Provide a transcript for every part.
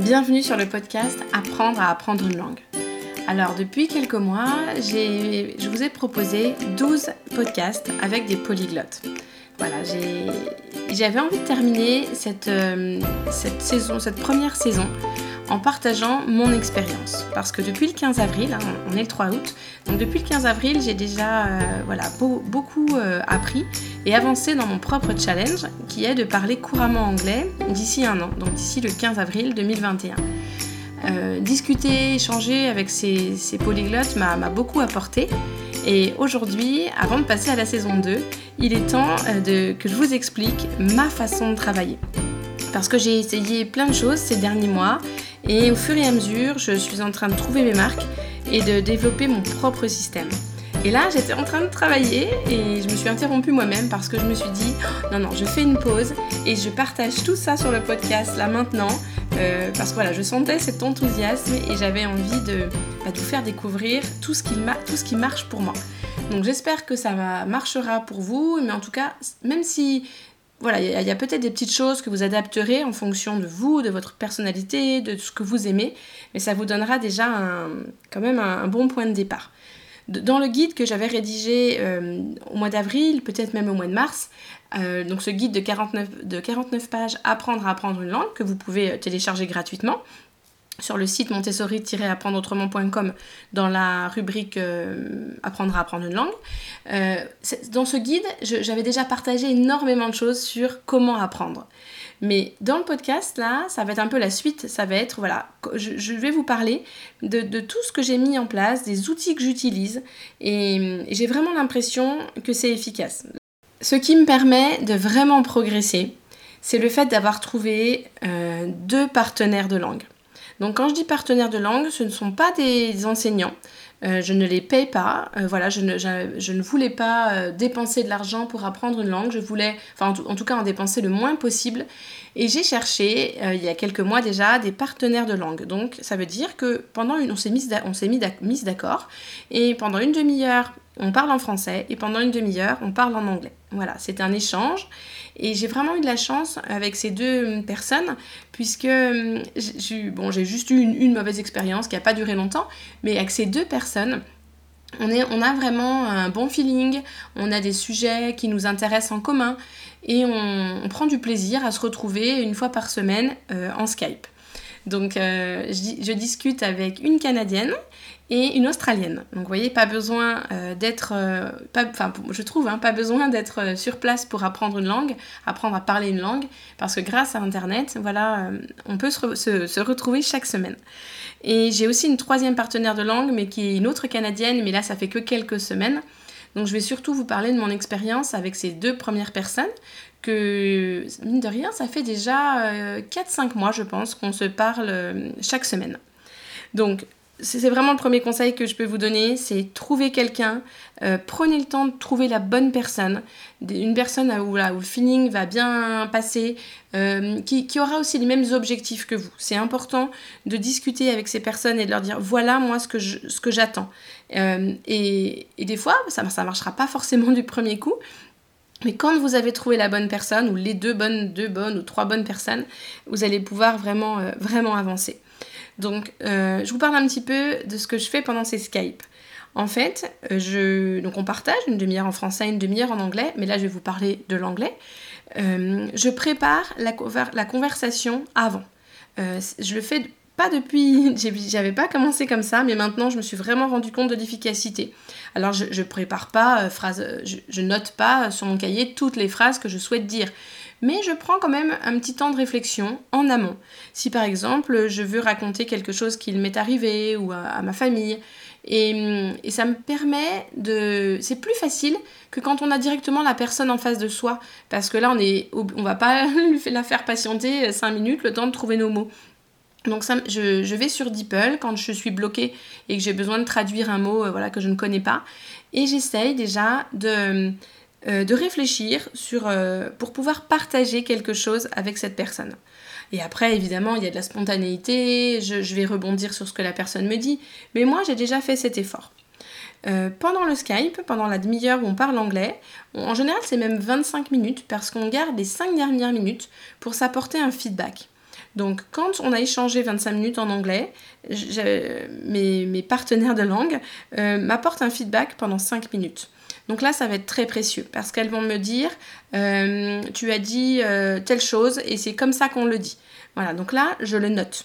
Bienvenue sur le podcast Apprendre à apprendre une langue. Alors depuis quelques mois, je vous ai proposé 12 podcasts avec des polyglottes. Voilà, j'avais envie de terminer cette, euh, cette, première saison en partageant mon expérience. Parce que depuis le 15 avril, hein, on est le 3 août, donc depuis le 15 avril, j'ai déjà euh, voilà, beaucoup euh, appris et avancé dans mon propre challenge qui est de parler couramment anglais d'ici un an, donc d'ici le 15 avril 2021. Euh, discuter, échanger avec ces, polyglottes m'a beaucoup apporté. Et aujourd'hui, avant de passer à la saison 2, il est temps que je vous explique ma façon de travailler. Parce que j'ai essayé plein de choses ces derniers mois et au fur et à mesure, je suis en train de trouver mes marques et de développer mon propre système. Et là, j'étais en train de travailler et je me suis interrompue moi-même parce que je me suis dit non, non, je fais une pause et je partage tout ça sur le podcast là maintenant euh, parce que voilà, je sentais cet enthousiasme et j'avais envie de, bah, vous faire découvrir tout tout ce qui marche pour moi. Donc j'espère que ça marchera pour vous, mais en tout cas, même si voilà, il y a, peut-être des petites choses que vous adapterez en fonction de vous, de votre personnalité, de ce que vous aimez, mais ça vous donnera déjà quand même un, bon point de départ. Dans le guide que j'avais rédigé euh, au mois d'avril, peut-être même au mois de mars, euh, donc ce guide de 49, de 49 pages Apprendre à apprendre une langue que vous pouvez euh, télécharger gratuitement, sur le site montessori-apprendre dans la rubrique euh, Apprendre à apprendre une langue. Euh, dans ce guide, j'avais déjà partagé énormément de choses sur comment apprendre. Mais dans le podcast, là, ça va être un peu la suite. Ça va être, voilà, je, vais vous parler de, tout ce que j'ai mis en place, des outils que j'utilise. Et, j'ai vraiment l'impression que c'est efficace. Ce qui me permet de vraiment progresser, c'est le fait d'avoir trouvé euh, deux partenaires de langue. Donc quand je dis partenaire de langue, ce ne sont pas des enseignants. Euh, je ne les paye pas. Euh, voilà, je ne, je, ne, voulais pas euh, dépenser de l'argent pour apprendre une langue. Je voulais, enfin en tout, cas en dépenser le moins possible. Et j'ai cherché, il y a quelques mois déjà, des partenaires de langue. Donc ça veut dire que pendant une, on s'est mis, on s'est mis d'accord. Et pendant une demi-heure, on parle en français. Et pendant une demi-heure, on parle en anglais. Voilà, c'est un échange. Et j'ai vraiment eu de la chance avec ces deux personnes, puisque hum, j'ai bon, juste eu une, mauvaise expérience qui n'a pas duré longtemps, mais avec ces deux personnes, on, a vraiment un bon feeling, on a des sujets qui nous intéressent en commun et on, prend du plaisir à se retrouver une fois par semaine euh, en Skype. Donc euh, je, discute avec une Canadienne et une australienne. Donc vous voyez, pas besoin euh, d'être, euh, enfin je trouve, hein, pas besoin d'être sur place pour apprendre une langue, apprendre à parler une langue, parce que grâce à Internet, voilà, on peut se, se, retrouver chaque semaine. Et j'ai aussi une troisième partenaire de langue, mais qui est une autre canadienne, mais là ça fait que quelques semaines. Donc je vais surtout vous parler de mon expérience avec ces deux premières personnes, que mine de rien, ça fait déjà 4-5 mois, je pense, qu'on se parle chaque semaine. Donc c'est vraiment le premier conseil que je peux vous donner, c'est trouver quelqu'un, euh, prenez le temps de trouver la bonne personne, une personne où, le feeling va bien passer, euh, qui, aura aussi les mêmes objectifs que vous. C'est important de discuter avec ces personnes et de leur dire voilà moi ce que, j'attends. Euh, et, des fois, ça ne marchera pas forcément du premier coup, mais quand vous avez trouvé la bonne personne, ou les deux bonnes, deux bonnes ou trois bonnes personnes, vous allez pouvoir vraiment, vraiment avancer. Donc, euh, je vous parle un petit peu de ce que je fais pendant ces Skype. En fait, euh, je... donc on partage une demi-heure en français, une demi-heure en anglais, mais là je vais vous parler de l'anglais. Euh, je prépare la conversation avant. je le fais pas depuis, j'avais pas commencé comme ça, mais maintenant je me suis vraiment rendu compte de l'efficacité. Alors je, prépare pas phrases, je, je, note pas sur mon cahier toutes les phrases que je souhaite dire mais je prends quand même un petit temps de réflexion en amont. Si par exemple je veux raconter quelque chose qui m'est arrivé ou à, ma famille, et, ça me permet de... C'est plus facile que quand on a directement la personne en face de soi, parce que là on est, on va pas la faire patienter 5 minutes le temps de trouver nos mots. Donc je, vais sur DeepL quand je suis bloquée et que j'ai besoin de traduire un mot euh, voilà, que je ne connais pas. Et j'essaye déjà de, euh, réfléchir euh, pour pouvoir partager quelque chose avec cette personne. Et après, évidemment, il y a de la spontanéité, je, vais rebondir sur ce que la personne me dit, mais moi, j'ai déjà fait cet effort. Pendant le Skype, pendant la demi-heure où on parle anglais, en général c'est même 25 minutes parce qu'on garde les 5 dernières minutes pour s'apporter un feedback. Donc quand on a échangé 25 minutes en anglais, mes, partenaires de langue euh, m'apportent un feedback pendant 5 minutes. Donc là, ça va être très précieux parce qu'elles vont me dire, euh, tu as dit euh, telle chose et c'est comme ça qu'on le dit. Voilà, donc là, je le note.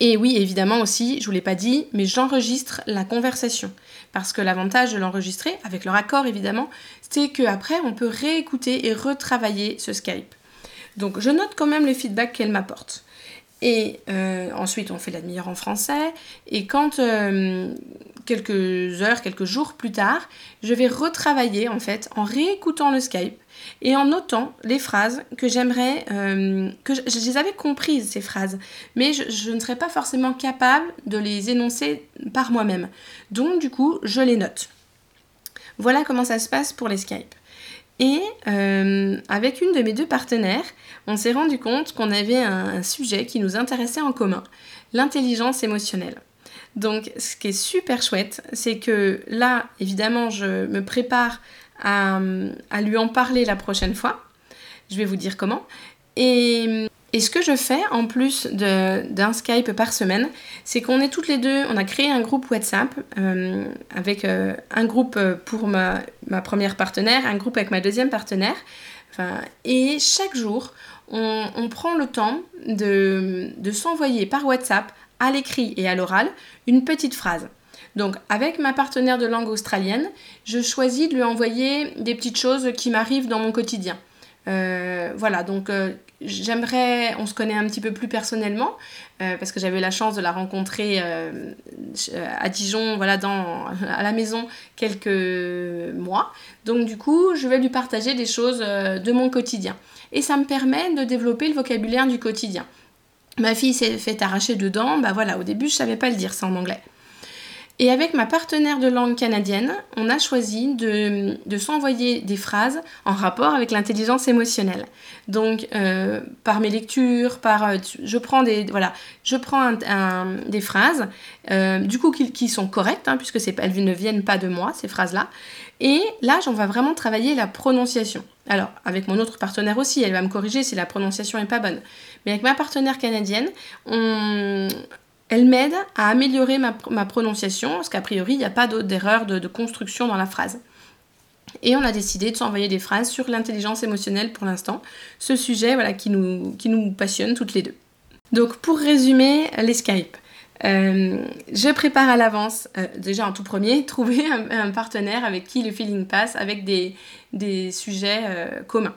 Et oui, évidemment aussi, je ne vous l'ai pas dit, mais j'enregistre la conversation. Parce que l'avantage de l'enregistrer, avec leur accord évidemment, c'est qu'après, on peut réécouter et retravailler ce Skype. Donc je note quand même les feedbacks qu'elle m'apporte. Et euh, ensuite, on fait la demi-heure en français. Et quand euh, quelques heures, quelques jours plus tard, je vais retravailler en fait en réécoutant le Skype et en notant les phrases que j'aimerais, euh, que je, les avais comprises ces phrases, mais je, je, ne serais pas forcément capable de les énoncer par moi-même. Donc du coup, je les note. Voilà comment ça se passe pour les Skype. Et euh, avec une de mes deux partenaires, on s'est rendu compte qu'on avait un, sujet qui nous intéressait en commun, l'intelligence émotionnelle. Donc ce qui est super chouette, c'est que là, évidemment, je me prépare à, à lui en parler la prochaine fois. Je vais vous dire comment. Et et ce que je fais en plus d'un Skype par semaine, c'est qu'on est toutes les deux, on a créé un groupe WhatsApp euh, avec euh, un groupe pour ma, première partenaire, un groupe avec ma deuxième partenaire. et chaque jour, on, prend le temps de, de s'envoyer par WhatsApp, à l'écrit et à l'oral, une petite phrase. Donc avec ma partenaire de langue australienne, je choisis de lui envoyer des petites choses qui m'arrivent dans mon quotidien. Euh, voilà, donc J'aimerais, on se connaît un petit peu plus personnellement, euh, parce que j'avais la chance de la rencontrer euh, à Dijon, voilà, dans, à la maison quelques mois. Donc du coup, je vais lui partager des choses euh, de mon quotidien. Et ça me permet de développer le vocabulaire du quotidien. Ma fille s'est fait arracher dedans, bah voilà, au début je savais pas le dire ça en anglais. Et avec ma partenaire de langue canadienne, on a choisi de, s'envoyer des phrases en rapport avec l'intelligence émotionnelle. Donc, euh, par mes lectures, par, euh, je prends des, voilà, je prends des phrases, euh, du coup, qui, sont correctes, hein, puisque elles ne viennent pas de moi, ces phrases-là. Et là, on va vraiment travailler la prononciation. Alors, avec mon autre partenaire aussi, elle va me corriger si la prononciation n'est pas bonne. Mais avec ma partenaire canadienne, on, elle m'aide à améliorer ma, prononciation, parce qu'a priori, il n'y a pas d'erreur de, de, construction dans la phrase. Et on a décidé de s'envoyer des phrases sur l'intelligence émotionnelle pour l'instant, ce sujet voilà, qui, nous, qui nous passionne toutes les deux. Donc pour résumer les Skype, euh, je prépare à l'avance, euh, déjà en tout premier, trouver un, partenaire avec qui le feeling passe, avec des, des sujets euh, communs,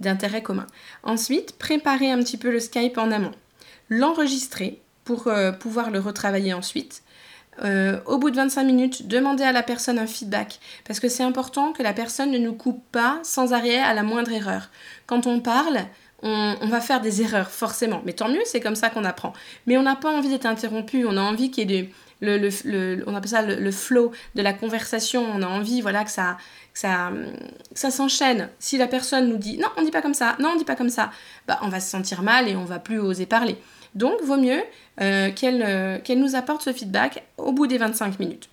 d'intérêt commun. Ensuite, préparer un petit peu le Skype en amont, l'enregistrer pour euh, pouvoir le retravailler ensuite. Euh, au bout de 25 minutes, demander à la personne un feedback, parce que c'est important que la personne ne nous coupe pas sans arrêt à la moindre erreur. Quand on parle, on, va faire des erreurs, forcément. Mais tant mieux, c'est comme ça qu'on apprend. Mais on n'a pas envie d'être interrompu, on a envie qu'il y ait le, le, on appelle ça le, flow de la conversation, on a envie voilà, que ça, ça, ça s'enchaîne. Si la personne nous dit non, on dit pas comme ça, non, on dit pas comme ça, bah, on va se sentir mal et on va plus oser parler. Donc, vaut mieux euh, euh, qu'elle nous apporte ce feedback au bout des 25 minutes.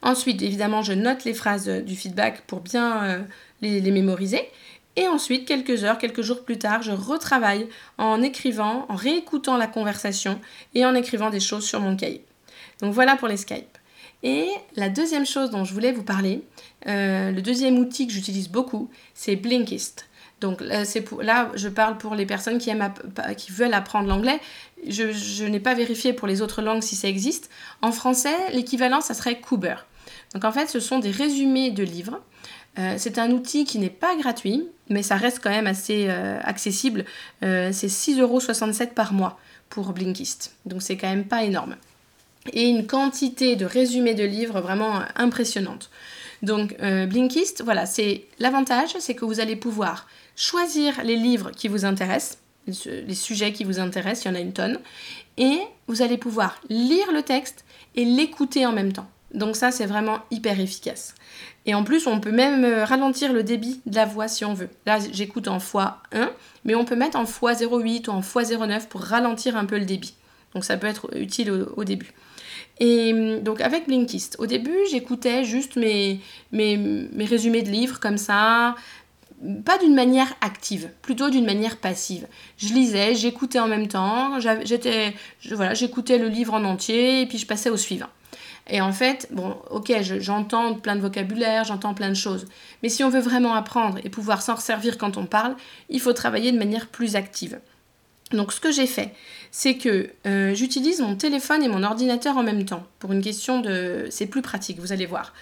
Ensuite, évidemment, je note les phrases du feedback pour bien euh, les, mémoriser. Et ensuite, quelques heures, quelques jours plus tard, je retravaille en écrivant, en réécoutant la conversation et en écrivant des choses sur mon cahier. Donc voilà pour les Skype. Et la deuxième chose dont je voulais vous parler, le deuxième outil que j'utilise beaucoup, c'est Blinkist. Donc là, pour, là, je parle pour les personnes qui, aiment qui veulent apprendre l'anglais. Je, n'ai pas vérifié pour les autres langues si ça existe. En français, l'équivalent, ça serait Cooper. Donc en fait, ce sont des résumés de livres. Euh, c'est un outil qui n'est pas gratuit, mais ça reste quand même assez euh, accessible. Euh, c'est 6,67€ par mois pour Blinkist. Donc c'est quand même pas énorme. Et une quantité de résumés de livres vraiment impressionnante. Donc Blinkist, voilà, c'est l'avantage, c'est que vous allez pouvoir choisir les livres qui vous intéressent, les sujets qui vous intéressent, il y en a une tonne, et vous allez pouvoir lire le texte et l'écouter en même temps. Donc ça, c'est vraiment hyper efficace. Et en plus, on peut même euh, ralentir le débit de la voix si on veut. Là, j'écoute en x1, mais on peut mettre en x08 ou en x09 pour ralentir un peu le débit. Donc ça peut être utile au, début. Et hum, donc avec Blinkist, au début, j'écoutais juste mes, mes, mes, résumés de livres comme ça, pas d'une manière active, plutôt d'une manière passive. Je lisais, j'écoutais en même temps, j'étais, voilà, j'écoutais le livre en entier et puis je passais au suivant. Et en fait, bon, ok, j'entends plein de vocabulaire, j'entends plein de choses. Mais si on veut vraiment apprendre et pouvoir s'en servir quand on parle, il faut travailler de manière plus active. Donc ce que j'ai fait, c'est que euh, j'utilise mon téléphone et mon ordinateur en même temps. Pour une question de... C'est plus pratique, vous allez voir.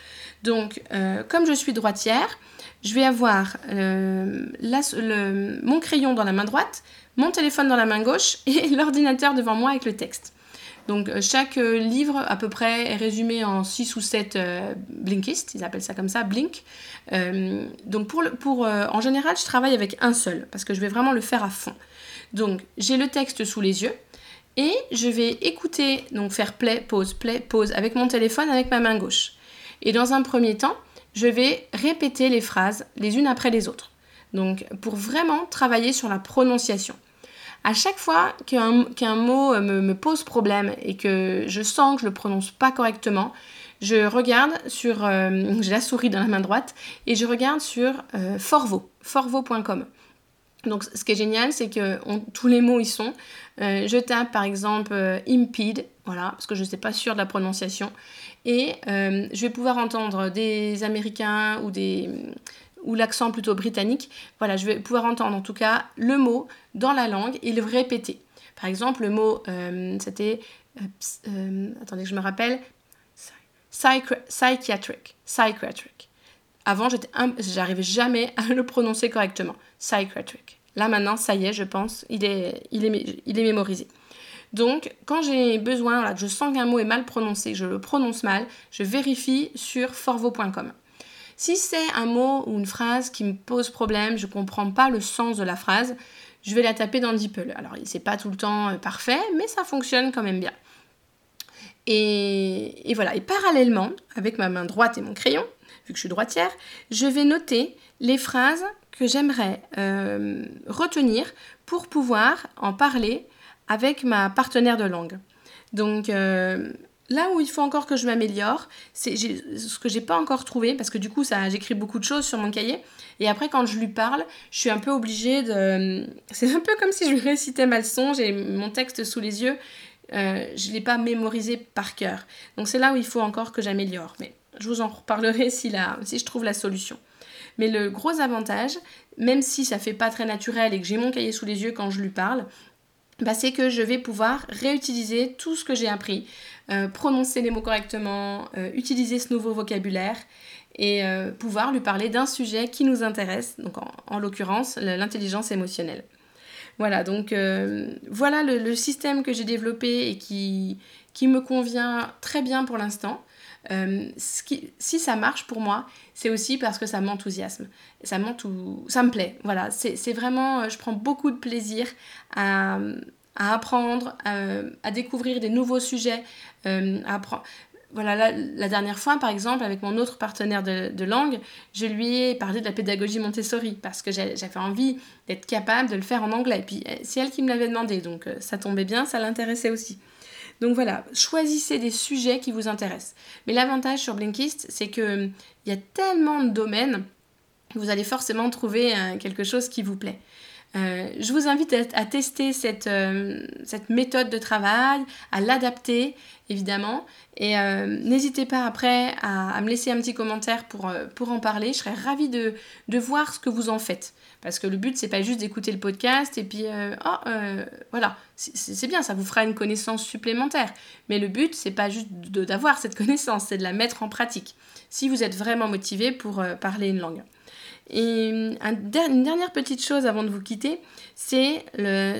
Donc, euh, comme je suis droitière, je vais avoir euh, mon crayon dans la main droite, mon téléphone dans la main gauche et l'ordinateur devant moi avec le texte. Donc euh, chaque euh, livre à peu près est résumé en 6 ou 7 Blinkist, ils appellent ça comme ça, Blink. donc en général, je travaille avec un seul parce que je vais vraiment le faire à fond. Donc j'ai le texte sous les yeux et je vais écouter, donc faire play, pause, play, pause avec mon téléphone avec ma main gauche. Et dans un premier temps, je vais répéter les phrases les unes après les autres. Donc pour vraiment travailler sur la prononciation. À chaque fois qu'un mot euh, me, pose problème et que je sens que je le prononce pas correctement, je regarde sur, euh, j'ai la souris dans la main droite et je regarde sur euh, Forvo, forvo.com. Donc ce qui est génial, c'est que tous les mots y sont. je tape par exemple impede, voilà, parce que je ne sais pas sûr de la prononciation. Et euh, je vais pouvoir entendre des Américains ou des ou l'accent plutôt britannique. Voilà, je vais pouvoir entendre en tout cas le mot dans la langue et le répéter. Par exemple, le mot, euh, c'était, euh, attendez que je me rappelle, psychiatric, psychiatric. Avant, j'arrivais jamais à le prononcer correctement. Psychiatric. Là maintenant, ça y est, je pense, il est, il est, il est mémorisé. Donc, quand j'ai besoin, là, je sens qu'un mot est mal prononcé, je le prononce mal, je vérifie sur forvo.com. Si c'est un mot ou une phrase qui me pose problème, je ne comprends pas le sens de la phrase, je vais la taper dans DeepL. Alors, c'est pas tout le temps euh, parfait, mais ça fonctionne quand même bien. Et, voilà, et parallèlement, avec ma main droite et mon crayon, que je suis droitière, je vais noter les phrases que j'aimerais euh, retenir pour pouvoir en parler avec ma partenaire de langue. Donc euh, là où il faut encore que je m'améliore, c'est ce que j'ai pas encore trouvé parce que du coup ça j'écris beaucoup de choses sur mon cahier et après quand je lui parle, je suis un peu obligée de c'est un peu comme si je lui récitais ma leçon, j'ai mon texte sous les yeux, euh, je l'ai pas mémorisé par cœur. Donc c'est là où il faut encore que j'améliore mais je vous en reparlerai si, je trouve la solution. Mais le gros avantage, même si ça fait pas très naturel et que j'ai mon cahier sous les yeux quand je lui parle, bah, c'est que je vais pouvoir réutiliser tout ce que j'ai appris, euh, prononcer les mots correctement, euh, utiliser ce nouveau vocabulaire et euh, pouvoir lui parler d'un sujet qui nous intéresse, donc en, l'occurrence l'intelligence émotionnelle. Voilà, donc voilà le, système que j'ai développé et qui me convient très bien pour l'instant. Si ça marche pour moi, c'est aussi parce que ça m'enthousiasme. Ça, ça me plaît. Voilà, c'est vraiment, je prends beaucoup de plaisir à, apprendre, à, découvrir des nouveaux sujets, euh, à Voilà, la, dernière fois, par exemple, avec mon autre partenaire de, langue, je lui ai parlé de la pédagogie Montessori parce que j'avais envie d'être capable de le faire en anglais. Et puis, euh, c'est elle qui me l'avait demandé, donc euh, ça tombait bien, ça l'intéressait aussi. Donc voilà, choisissez des sujets qui vous intéressent. Mais l'avantage sur Blinkist, c'est qu'il y a tellement de domaines, vous allez forcément trouver quelque chose qui vous plaît. Euh, je vous invite à, tester euh, cette, méthode de travail, à l'adapter évidemment. Et euh, n'hésitez pas après à, me laisser un petit commentaire pour, en parler. Je serais ravie de, voir ce que vous en faites. Parce que le but, c'est pas juste d'écouter le podcast et puis, oh, voilà, c'est bien, ça vous fera une connaissance supplémentaire. Mais le but, c'est pas juste d'avoir cette connaissance, c'est de la mettre en pratique. Si vous êtes vraiment motivé pour parler une langue. Et une dernière petite chose avant de vous quitter, c'est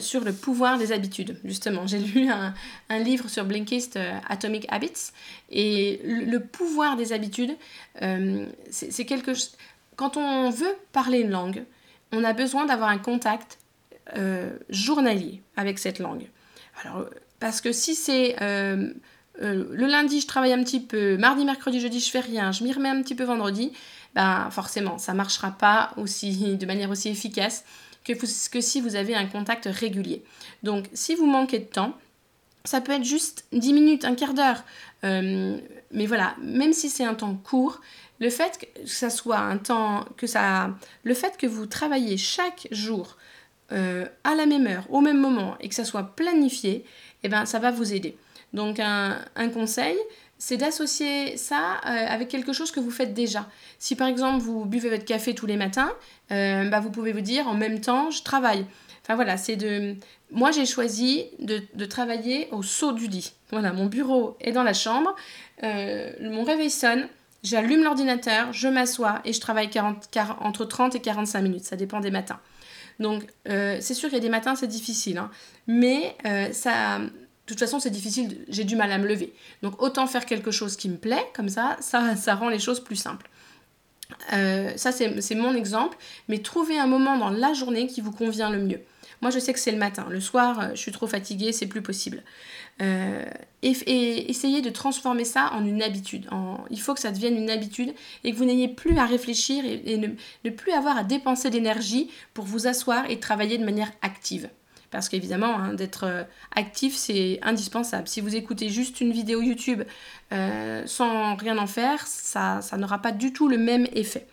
sur le pouvoir des habitudes. Justement, j'ai lu un, livre sur Blinkist, euh, Atomic Habits, et le, pouvoir des habitudes, euh, c'est quelque chose... Quand on veut parler une langue, on a besoin d'avoir un contact euh, journalier avec cette langue. Alors, parce que si c'est le lundi, je travaille un petit peu, mardi, mercredi, jeudi, je fais rien, je m'y remets un petit peu vendredi, ben forcément, ça marchera pas aussi, de manière aussi efficace que, que si vous avez un contact régulier. Donc, si vous manquez de temps, Ça peut être juste 10 minutes, un quart d'heure. Euh, mais voilà, même si c'est un temps court, le fait que ça soit un temps, que ça, le fait que vous travaillez chaque jour euh, à la même heure, au même moment, et que ça soit planifié, eh ben, ça va vous aider. Donc un, conseil, c'est d'associer ça euh, avec quelque chose que vous faites déjà. Si par exemple vous buvez votre café tous les matins, bah, vous pouvez vous dire en même temps je travaille. Enfin voilà, c'est de. Moi j'ai choisi de, travailler au saut du lit. Voilà, mon bureau est dans la chambre, euh, mon réveil sonne, j'allume l'ordinateur, je m'assois et je travaille entre 30 et 45 minutes, ça dépend des matins. Donc euh, c'est sûr qu'il y a des matins c'est difficile, hein. mais euh, ça. Toute façon, c'est difficile, j'ai du mal à me lever. Donc autant faire quelque chose qui me plaît, comme ça, ça, rend les choses plus simples. ça, c'est mon exemple, mais trouvez un moment dans la journée qui vous convient le mieux. Moi, je sais que c'est le matin. Le soir, euh, je suis trop fatiguée, c'est plus possible. Euh, et, essayez de transformer ça en une habitude. il faut que ça devienne une habitude et que vous n'ayez plus à réfléchir et, ne, plus avoir à dépenser d'énergie pour vous asseoir et travailler de manière active. Parce qu'évidemment, hein, d'être euh, actif, c'est indispensable. Si vous écoutez juste une vidéo YouTube sans rien en faire, ça, ça n'aura pas du tout le même effet.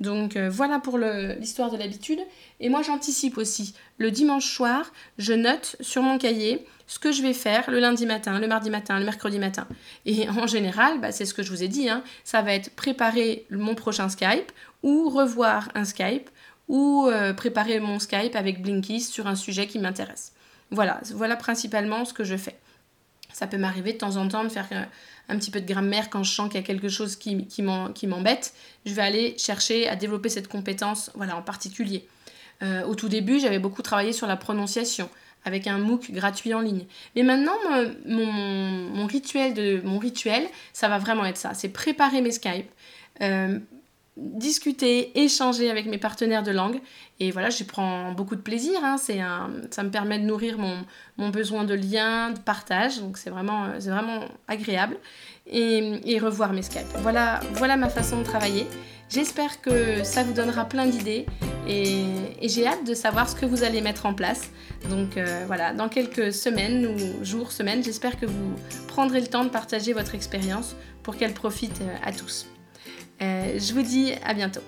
Donc euh, voilà pour l'histoire de l'habitude. Et moi j'anticipe aussi. Le dimanche soir, je note sur mon cahier ce que je vais faire le lundi matin, le mardi matin, le mercredi matin. Et en général, bah, c'est ce que je vous ai dit, hein, ça va être préparer mon prochain Skype ou revoir un Skype ou euh, préparer mon Skype avec Blinkies sur un sujet qui m'intéresse. Voilà, voilà principalement ce que je fais. Ça peut m'arriver de temps en temps de faire euh, un petit peu de grammaire quand je sens qu'il y a quelque chose qui, m'embête. Je vais aller chercher à développer cette compétence voilà, en particulier. Euh, au tout début, j'avais beaucoup travaillé sur la prononciation avec un MOOC gratuit en ligne. Mais maintenant, mon, rituel, de, mon rituel, ça va vraiment être ça. C'est préparer mes Skype, euh, discuter, échanger avec mes partenaires de langue. Et voilà, j'y prends beaucoup de plaisir. Hein. C'est un, ça me permet de nourrir mon, besoin de lien, de partage. Donc c'est vraiment, c'est vraiment agréable. Et, revoir mes Skype. Voilà, voilà ma façon de travailler. J'espère que ça vous donnera plein d'idées et, et j'ai hâte de savoir ce que vous allez mettre en place. Donc euh, voilà, dans quelques semaines ou jours, semaines, j'espère que vous prendrez le temps de partager votre expérience pour qu'elle profite euh, à tous. Euh, je vous dis à bientôt.